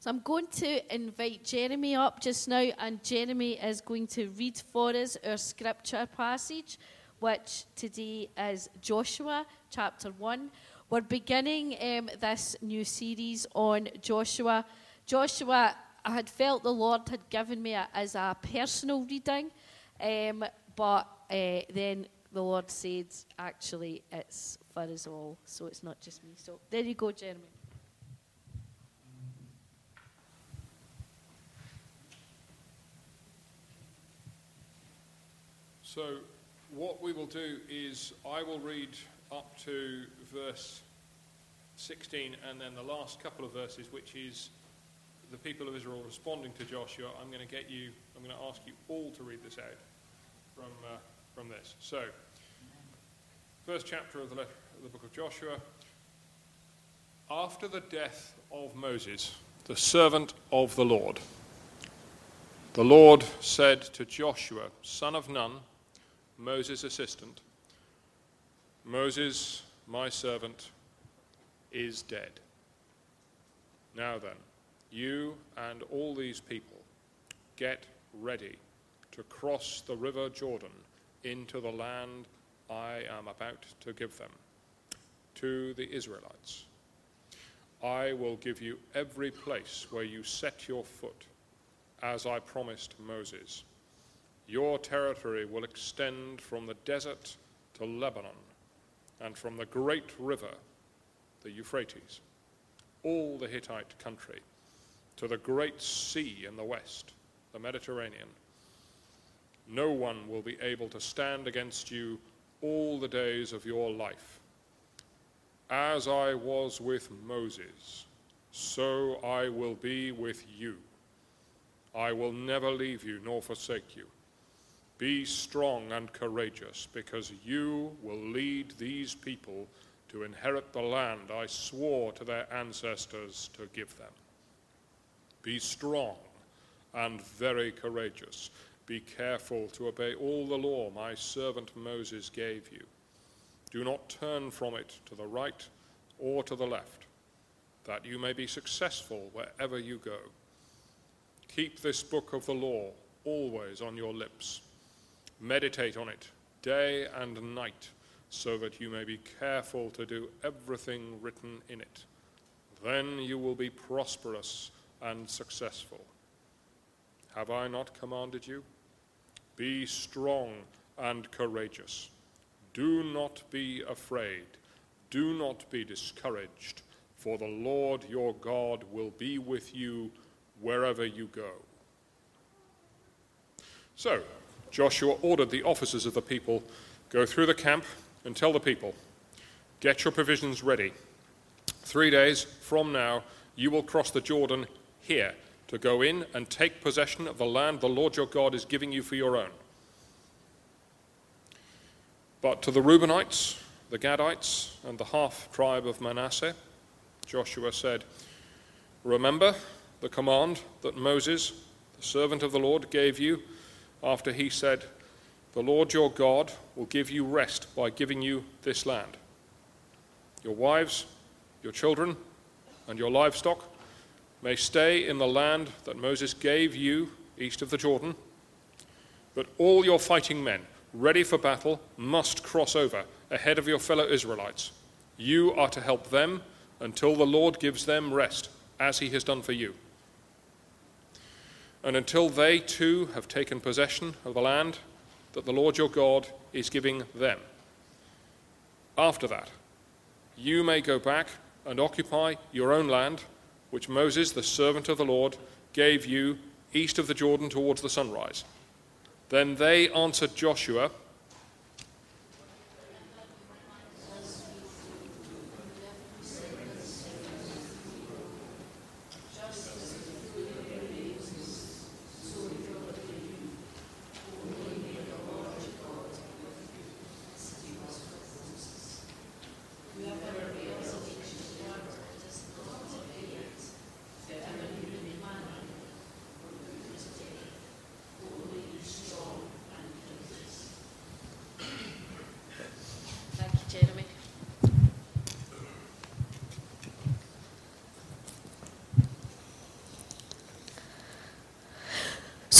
So I'm going to invite Jeremy up just now, and Jeremy is going to read for us our scripture passage, which today is Joshua chapter 1. We're beginning um, this new series on Joshua. Joshua, I had felt the Lord had given me a, as a personal reading, um, but uh, then the Lord said, actually, it's for us all, so it's not just me. So there you go, Jeremy. So, what we will do is I will read up to verse 16 and then the last couple of verses, which is the people of Israel responding to Joshua. I'm going to get you, I'm going to ask you all to read this out from, uh, from this. So, first chapter of the, letter, of the book of Joshua. After the death of Moses, the servant of the Lord, the Lord said to Joshua, son of Nun, Moses' assistant, Moses, my servant, is dead. Now then, you and all these people get ready to cross the river Jordan into the land I am about to give them, to the Israelites. I will give you every place where you set your foot, as I promised Moses. Your territory will extend from the desert to Lebanon and from the great river, the Euphrates, all the Hittite country, to the great sea in the west, the Mediterranean. No one will be able to stand against you all the days of your life. As I was with Moses, so I will be with you. I will never leave you nor forsake you. Be strong and courageous, because you will lead these people to inherit the land I swore to their ancestors to give them. Be strong and very courageous. Be careful to obey all the law my servant Moses gave you. Do not turn from it to the right or to the left, that you may be successful wherever you go. Keep this book of the law always on your lips. Meditate on it day and night, so that you may be careful to do everything written in it. Then you will be prosperous and successful. Have I not commanded you? Be strong and courageous. Do not be afraid. Do not be discouraged, for the Lord your God will be with you wherever you go. So, Joshua ordered the officers of the people go through the camp and tell the people, Get your provisions ready. Three days from now, you will cross the Jordan here to go in and take possession of the land the Lord your God is giving you for your own. But to the Reubenites, the Gadites, and the half tribe of Manasseh, Joshua said, Remember the command that Moses, the servant of the Lord, gave you after he said, The Lord your God will give you rest by giving you this land. Your wives, your children, and your livestock may stay in the land that Moses gave you east of the Jordan, but all your fighting men, ready for battle, must cross over ahead of your fellow Israelites. You are to help them until the Lord gives them rest, as he has done for you and until they too have taken possession of the land that the Lord your God is giving them. After that, you may go back and occupy your own land, which Moses, the servant of the Lord, gave you east of the Jordan towards the sunrise. Then they answered Joshua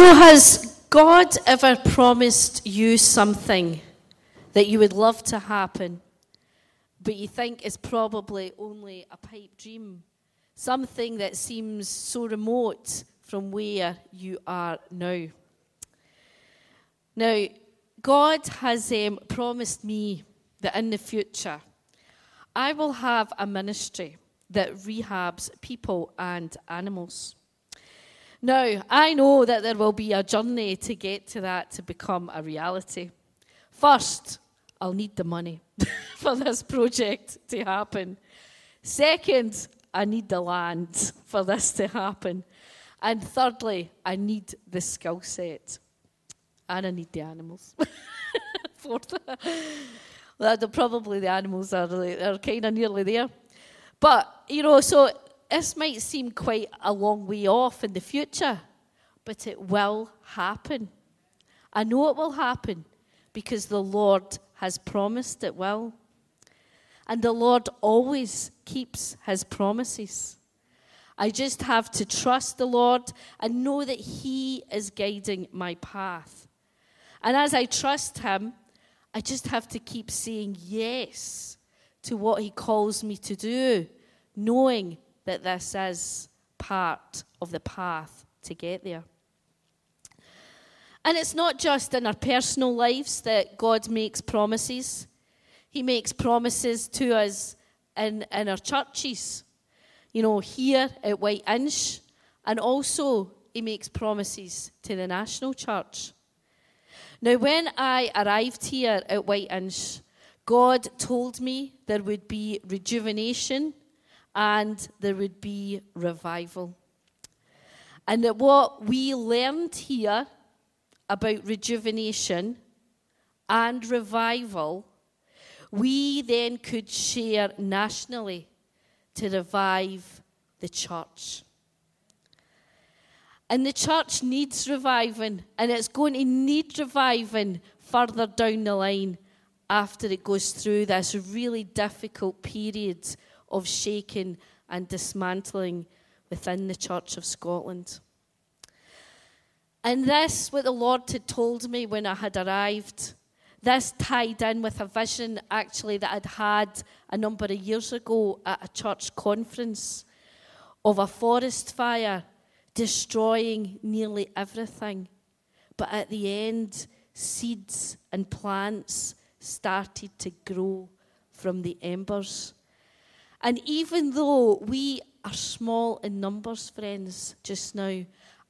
So, has God ever promised you something that you would love to happen, but you think is probably only a pipe dream? Something that seems so remote from where you are now. Now, God has um, promised me that in the future, I will have a ministry that rehabs people and animals. Now, I know that there will be a journey to get to that to become a reality. First, I'll need the money for this project to happen. Second, I need the land for this to happen. And thirdly, I need the skill set. And I need the animals. Fourth, well, probably the animals are, are kind of nearly there. But, you know, so this might seem quite a long way off in the future, but it will happen. I know it will happen because the Lord has promised it will. And the Lord always keeps his promises. I just have to trust the Lord and know that He is guiding my path. And as I trust Him, I just have to keep saying yes to what He calls me to do, knowing that this is part of the path to get there. And it's not just in our personal lives that God makes promises, He makes promises to us in, in our churches, you know, here at Whiteinch, and also He makes promises to the national church. Now, when I arrived here at Whiteinch, God told me there would be rejuvenation and there would be revival. And that what we learned here about rejuvenation and revival, we then could share nationally to revive the church. And the church needs reviving, and it's going to need reviving further down the line after it goes through this really difficult period of shaking and dismantling within the Church of Scotland. And this, what the Lord had told me when I had arrived, this tied in with a vision actually that I'd had a number of years ago at a church conference of a forest fire destroying nearly everything. But at the end, seeds and plants started to grow from the embers. And even though we are small in numbers, friends, just now,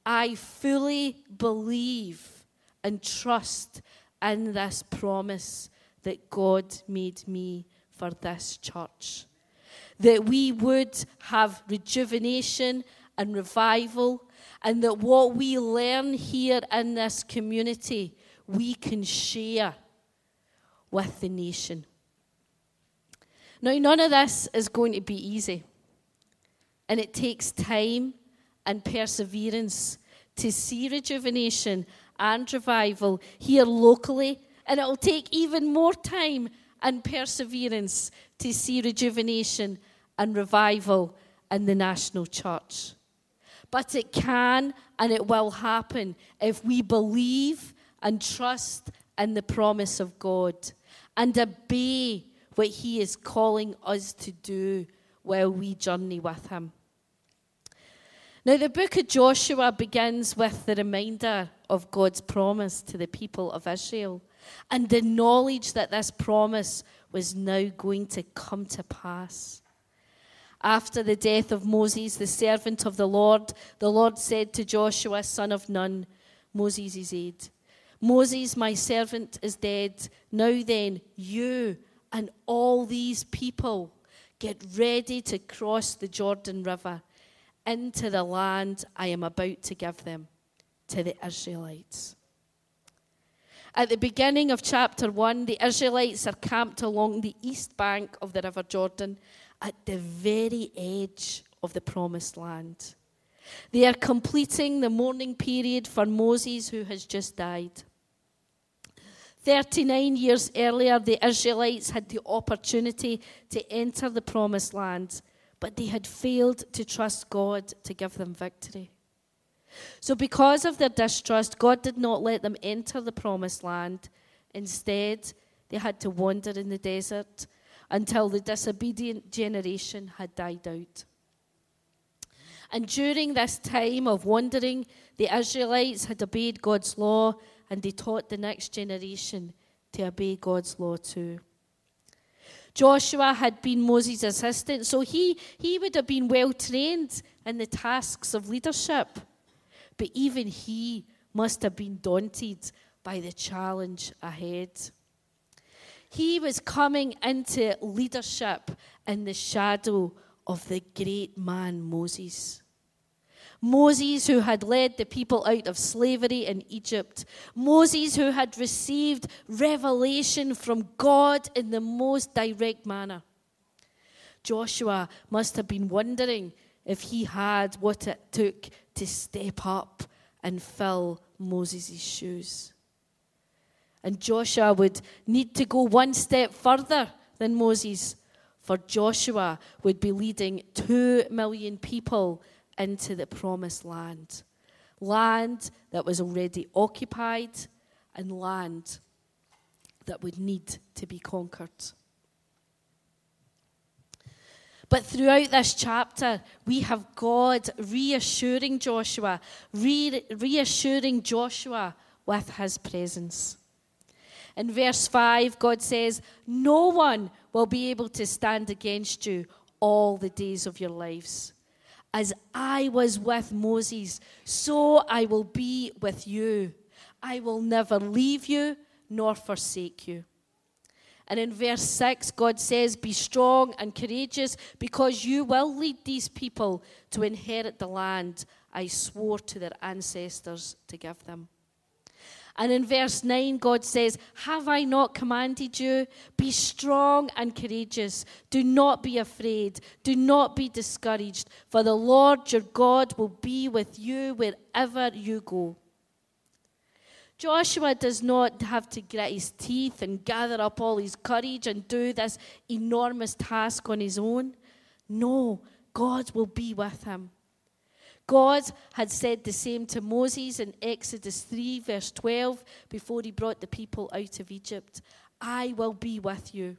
I fully believe and trust in this promise that God made me for this church. That we would have rejuvenation and revival, and that what we learn here in this community, we can share with the nation. Now, none of this is going to be easy. And it takes time and perseverance to see rejuvenation and revival here locally. And it'll take even more time and perseverance to see rejuvenation and revival in the national church. But it can and it will happen if we believe and trust in the promise of God and obey what He is calling us to do while we journey with Him. Now, the book of Joshua begins with the reminder of God's promise to the people of Israel and the knowledge that this promise was now going to come to pass. After the death of Moses, the servant of the Lord, the Lord said to Joshua, son of Nun, Moses' aide, Moses, my servant, is dead. Now then, you and all these people get ready to cross the Jordan River into the land I am about to give them to the Israelites. At the beginning of chapter 1, the Israelites are camped along the east bank of the River Jordan at the very edge of the promised land. They are completing the mourning period for Moses, who has just died. 39 years earlier, the Israelites had the opportunity to enter the promised land, but they had failed to trust God to give them victory. So, because of their distrust, God did not let them enter the promised land. Instead, they had to wander in the desert until the disobedient generation had died out. And during this time of wandering, the Israelites had obeyed God's law and they taught the next generation to obey God's law too. Joshua had been Moses' assistant, so he, he would have been well trained in the tasks of leadership. But even he must have been daunted by the challenge ahead. He was coming into leadership in the shadow of the great man Moses. Moses, who had led the people out of slavery in Egypt. Moses, who had received revelation from God in the most direct manner. Joshua must have been wondering if he had what it took to step up and fill Moses' shoes. And Joshua would need to go one step further than Moses, for Joshua would be leading two million people into the promised land. Land that was already occupied and land that would need to be conquered. But throughout this chapter, we have God reassuring Joshua, re- reassuring Joshua with his presence. In verse 5, God says, No one will be able to stand against you all the days of your lives. As I was with Moses, so I will be with you. I will never leave you nor forsake you. And in verse 6, God says, Be strong and courageous because you will lead these people to inherit the land I swore to their ancestors to give them. And in verse 9, God says, Have I not commanded you? Be strong and courageous. Do not be afraid. Do not be discouraged, for the Lord your God will be with you wherever you go. Joshua does not have to grit his teeth and gather up all his courage and do this enormous task on his own. No, God will be with him. God had said the same to Moses in Exodus 3, verse 12, before he brought the people out of Egypt I will be with you.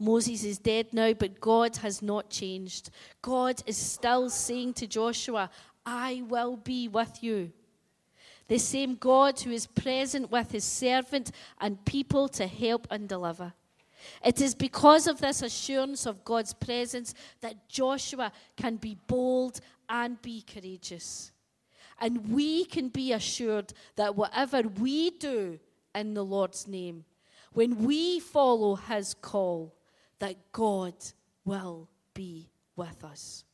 Moses is dead now, but God has not changed. God is still saying to Joshua, I will be with you. The same God who is present with his servant and people to help and deliver. It is because of this assurance of God's presence that Joshua can be bold and be courageous. And we can be assured that whatever we do in the Lord's name, when we follow his call, that God will be with us.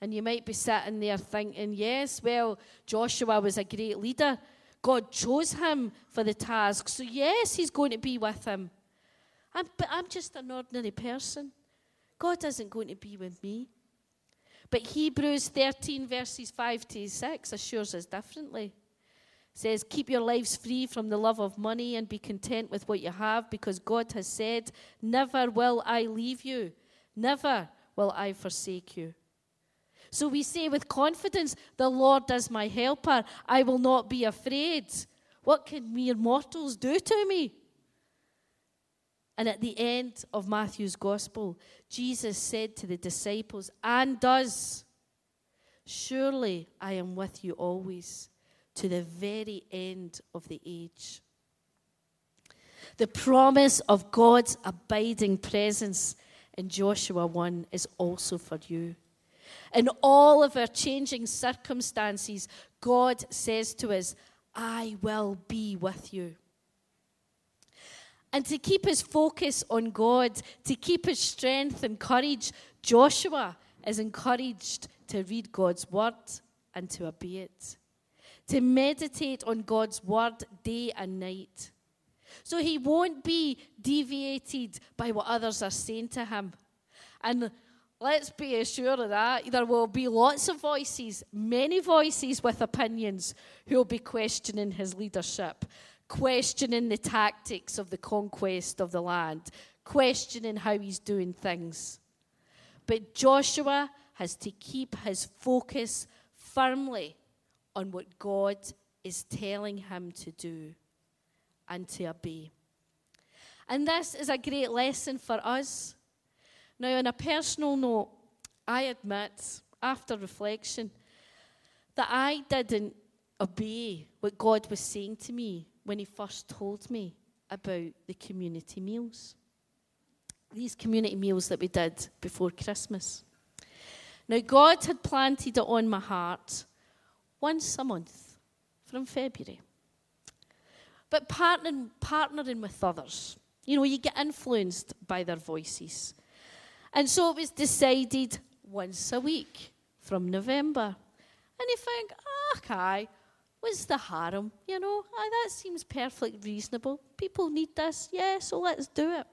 And you might be sitting there thinking, yes, well, Joshua was a great leader. God chose him for the task. So, yes, he's going to be with him. I'm, but I'm just an ordinary person. God isn't going to be with me. But Hebrews 13, verses 5 to 6 assures us differently. It says, Keep your lives free from the love of money and be content with what you have, because God has said, Never will I leave you, never will I forsake you. So we say with confidence, The Lord is my helper. I will not be afraid. What can mere mortals do to me? And at the end of Matthew's gospel, Jesus said to the disciples, and does, Surely I am with you always, to the very end of the age. The promise of God's abiding presence in Joshua 1 is also for you. In all of our changing circumstances, God says to us, I will be with you and to keep his focus on God, to keep his strength and courage, Joshua is encouraged to read God's word and to obey it, to meditate on God's word day and night. So he won't be deviated by what others are saying to him. And let's be assured of that. There will be lots of voices, many voices with opinions, who will be questioning his leadership questioning the tactics of the conquest of the land, questioning how he's doing things. But Joshua has to keep his focus firmly on what God is telling him to do and to obey. And this is a great lesson for us. Now, on a personal note, I admit, after reflection, that I didn't obey what God was saying to me when He first told me about the community meals. These community meals that we did before Christmas. Now, God had planted it on my heart once a month from February. But partnering, partnering with others, you know, you get influenced by their voices. And so it was decided once a week from November. And you think, ah, okay, what's the harm? You know, ah, that seems perfectly reasonable. People need this, yeah, so let's do it.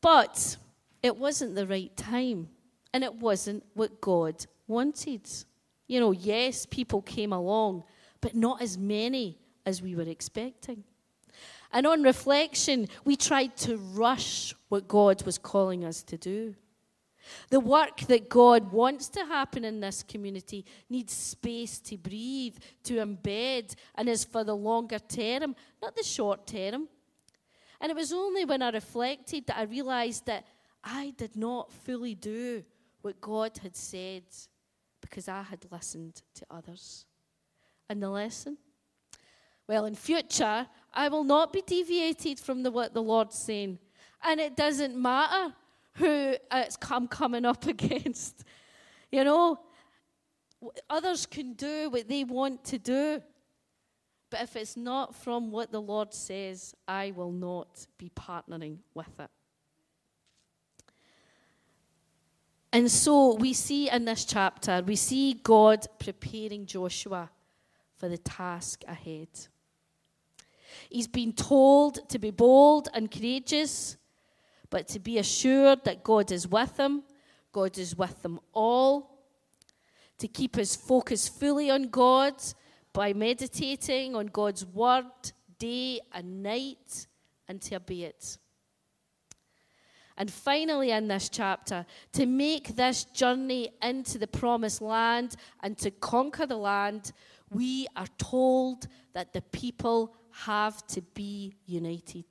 But it wasn't the right time, and it wasn't what God wanted. You know, yes, people came along, but not as many as we were expecting. And on reflection, we tried to rush what God was calling us to do. The work that God wants to happen in this community needs space to breathe, to embed, and is for the longer term, not the short term. And it was only when I reflected that I realized that I did not fully do what God had said because I had listened to others. And the lesson? Well, in future, I will not be deviated from the, what the Lord's saying. And it doesn't matter who uh, it's, I'm coming up against. You know, others can do what they want to do. But if it's not from what the Lord says, I will not be partnering with it. And so we see in this chapter, we see God preparing Joshua for the task ahead. He's been told to be bold and courageous, but to be assured that God is with him, God is with them all. To keep his focus fully on God by meditating on God's word day and night, and to obey it. And finally, in this chapter, to make this journey into the promised land and to conquer the land, we are told that the people have to be united.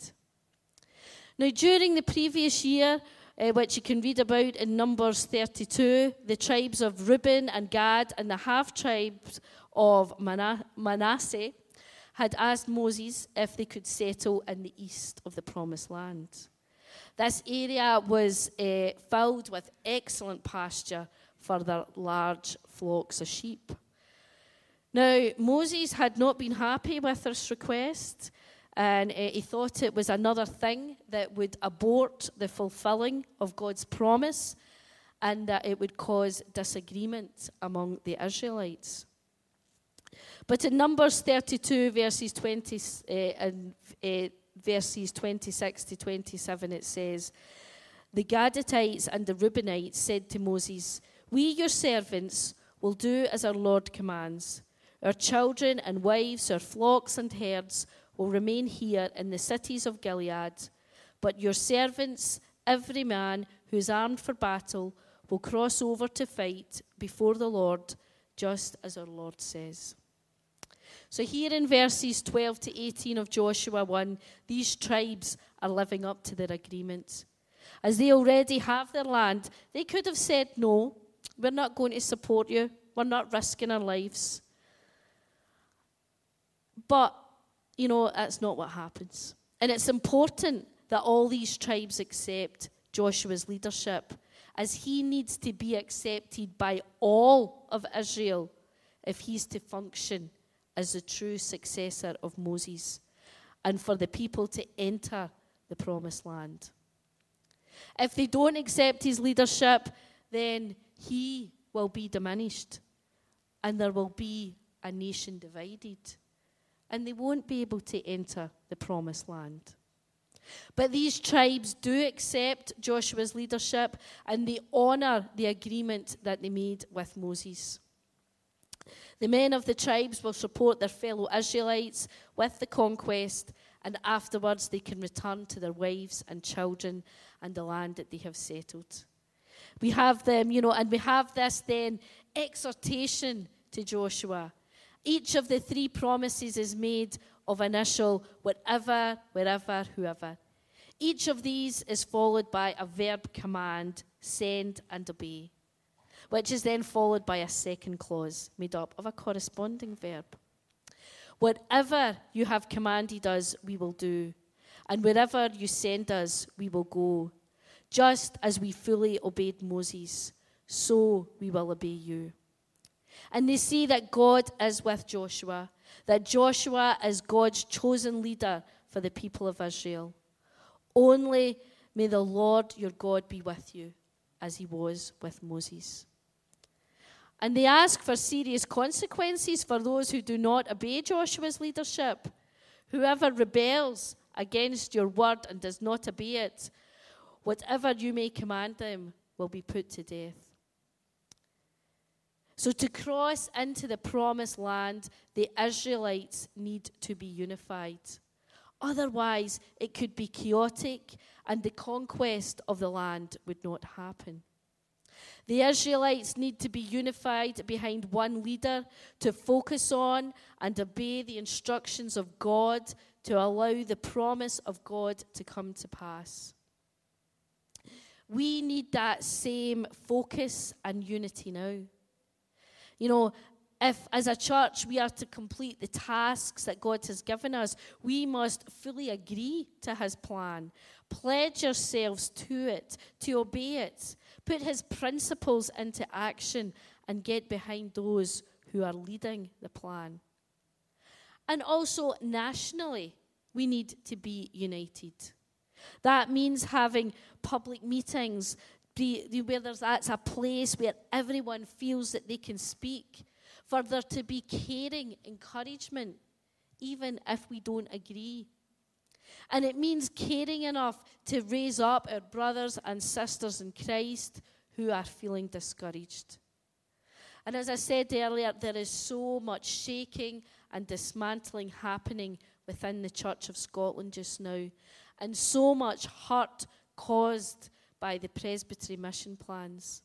Now, during the previous year, uh, which you can read about in Numbers 32, the tribes of Reuben and Gad and the half tribes of Manasseh had asked Moses if they could settle in the east of the promised land. This area was uh, filled with excellent pasture for their large flocks of sheep. Now, Moses had not been happy with this request, and uh, he thought it was another thing that would abort the fulfilling of God's promise and that it would cause disagreement among the Israelites. But in Numbers 32, verses 20 uh, and uh, verses 26 to 27, it says, The Gadites and the Reubenites said to Moses, We, your servants, will do as our Lord commands. Our children and wives, our flocks and herds will remain here in the cities of Gilead. But your servants, every man who is armed for battle, will cross over to fight before the Lord, just as our Lord says. So, here in verses 12 to 18 of Joshua 1, these tribes are living up to their agreement. As they already have their land, they could have said, No, we're not going to support you. We're not risking our lives. But, you know, that's not what happens. And it's important that all these tribes accept Joshua's leadership, as he needs to be accepted by all of Israel if he's to function as the true successor of Moses and for the people to enter the promised land. If they don't accept his leadership, then he will be diminished and there will be a nation divided and they won't be able to enter the promised land. But these tribes do accept Joshua's leadership and they honour the agreement that they made with Moses. The men of the tribes will support their fellow Israelites with the conquest, and afterwards they can return to their wives and children and the land that they have settled. We have them, you know, and we have this then exhortation to Joshua. Each of the three promises is made of initial whatever, wherever, whoever. Each of these is followed by a verb command send and obey, which is then followed by a second clause made up of a corresponding verb. Whatever you have commanded us, we will do, and wherever you send us, we will go. Just as we fully obeyed Moses, so we will obey you. And they see that God is with Joshua, that Joshua is God's chosen leader for the people of Israel. Only may the Lord your God be with you, as he was with Moses. And they ask for serious consequences for those who do not obey Joshua's leadership. Whoever rebels against your word and does not obey it, whatever you may command them, will be put to death. So, to cross into the promised land, the Israelites need to be unified. Otherwise, it could be chaotic and the conquest of the land would not happen. The Israelites need to be unified behind one leader to focus on and obey the instructions of God to allow the promise of God to come to pass. We need that same focus and unity now. You know, if as a church we are to complete the tasks that God has given us, we must fully agree to his plan, pledge ourselves to it, to obey it, put his principles into action, and get behind those who are leading the plan. And also nationally, we need to be united. That means having public meetings where there's, that's a place where everyone feels that they can speak for there to be caring encouragement, even if we don't agree. And it means caring enough to raise up our brothers and sisters in Christ who are feeling discouraged. And as I said earlier, there is so much shaking and dismantling happening within the Church of Scotland just now, and so much hurt caused by the presbytery mission plans.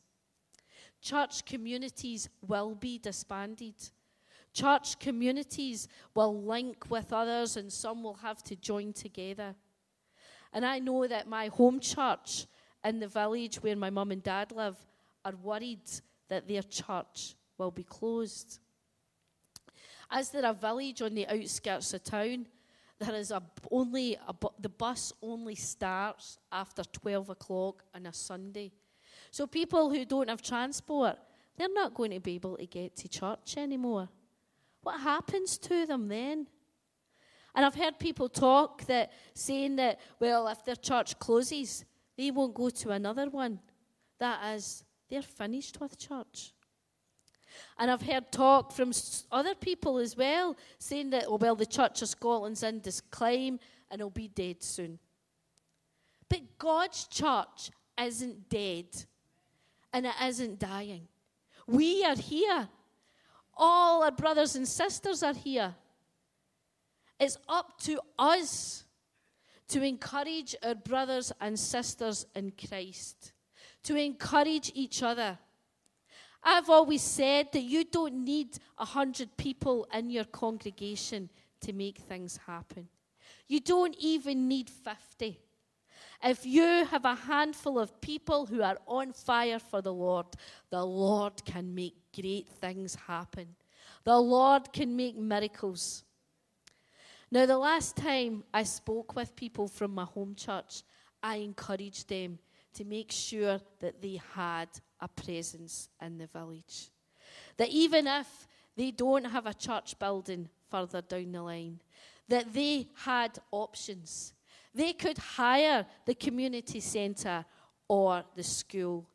Church communities will be disbanded. Church communities will link with others, and some will have to join together. And I know that my home church in the village where my mum and dad live are worried that their church will be closed. As they're a village on the outskirts of town, there is a, only a, the bus only starts after 12 o'clock on a Sunday. So people who don't have transport, they're not going to be able to get to church anymore. What happens to them then? And I've heard people talk that saying that, well, if their church closes, they won't go to another one. That is, they're finished with church. And I've heard talk from other people as well saying that, oh, well, the Church of Scotland's in decline and it'll be dead soon. But God's church isn't dead and it isn't dying. We are here. All our brothers and sisters are here. It's up to us to encourage our brothers and sisters in Christ, to encourage each other. I've always said that you don't need a hundred people in your congregation to make things happen. You don't even need 50. If you have a handful of people who are on fire for the Lord, the Lord can make great things happen. The Lord can make miracles. Now, the last time I spoke with people from my home church, I encouraged them to make sure that they had a presence in the village. That even if they don't have a church building further down the line, that they had options they could hire the community centre or the school.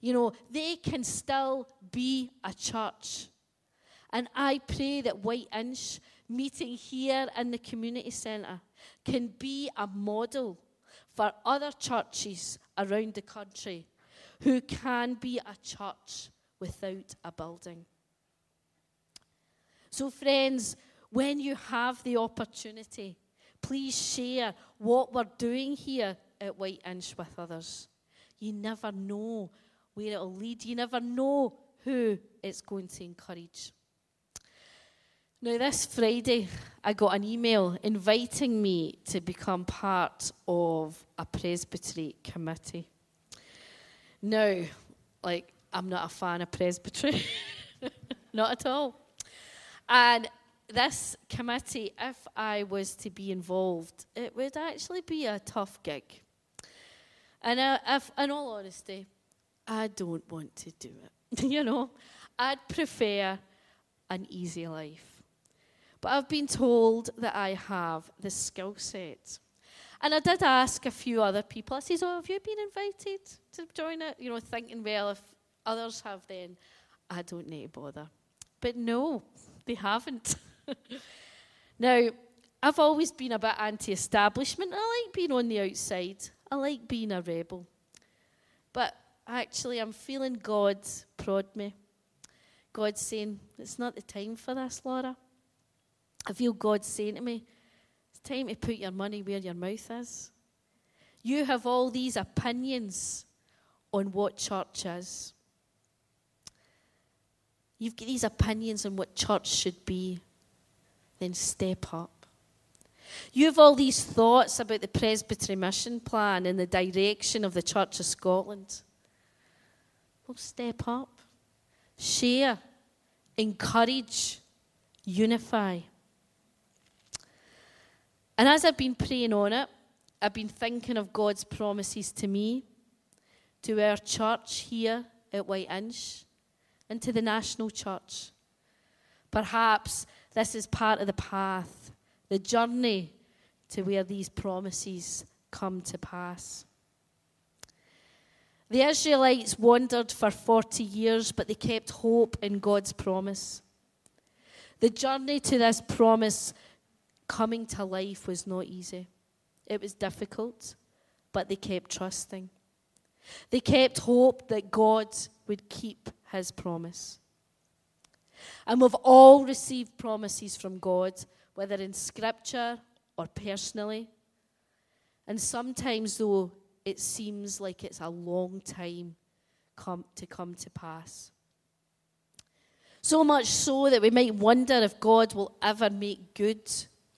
You know, they can still be a church. And I pray that Whiteinch meeting here in the community centre can be a model for other churches around the country who can be a church without a building. So, friends, when you have the opportunity, Please share what we're doing here at Whiteinch with others. You never know where it'll lead. You never know who it's going to encourage. Now, this Friday, I got an email inviting me to become part of a presbytery committee. Now, like, I'm not a fan of presbytery, not at all. And this committee, if I was to be involved, it would actually be a tough gig. And uh, if, in all honesty, I don't want to do it. you know, I'd prefer an easy life. But I've been told that I have the skill set. And I did ask a few other people. I said, Oh, have you been invited to join it? You know, thinking, well, if others have, then I don't need to bother. But no, they haven't. now, I've always been a bit anti establishment. I like being on the outside, I like being a rebel. But actually, I'm feeling God prod me. God's saying, It's not the time for this, Laura. I feel God saying to me, time to put your money where your mouth is. You have all these opinions on what church is. You've got these opinions on what church should be. Then step up. You have all these thoughts about the presbytery mission plan and the direction of the Church of Scotland. Well, step up, share, encourage, unify. And as I've been praying on it, I've been thinking of God's promises to me, to our church here at Whiteinch, and to the national church. Perhaps this is part of the path, the journey to where these promises come to pass. The Israelites wandered for 40 years, but they kept hope in God's promise. The journey to this promise coming to life was not easy. It was difficult, but they kept trusting. They kept hope that God would keep his promise. And we've all received promises from God, whether in scripture or personally. And sometimes, though, it seems like it's a long time come, to come to pass. So much so that we might wonder if God will ever make good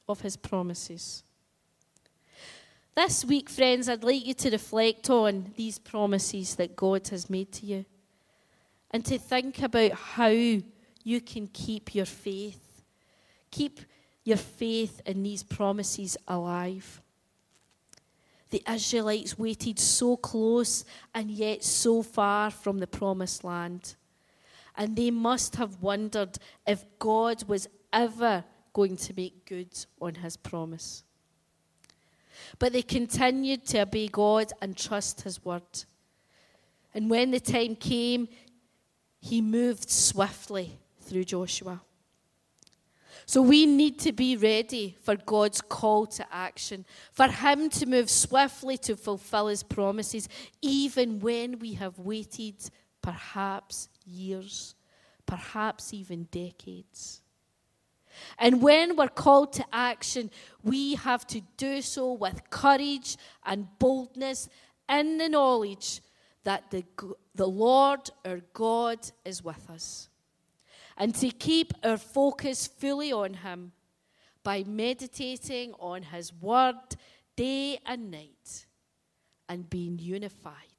of his promises. This week, friends, I'd like you to reflect on these promises that God has made to you and to think about how you can keep your faith. Keep your faith in these promises alive. The Israelites waited so close and yet so far from the promised land. And they must have wondered if God was ever going to make good on his promise. But they continued to obey God and trust his word. And when the time came, he moved swiftly through Joshua. So we need to be ready for God's call to action, for Him to move swiftly to fulfill His promises, even when we have waited perhaps years, perhaps even decades. And when we're called to action, we have to do so with courage and boldness in the knowledge that the, the Lord our God is with us. And to keep our focus fully on Him by meditating on His Word day and night and being unified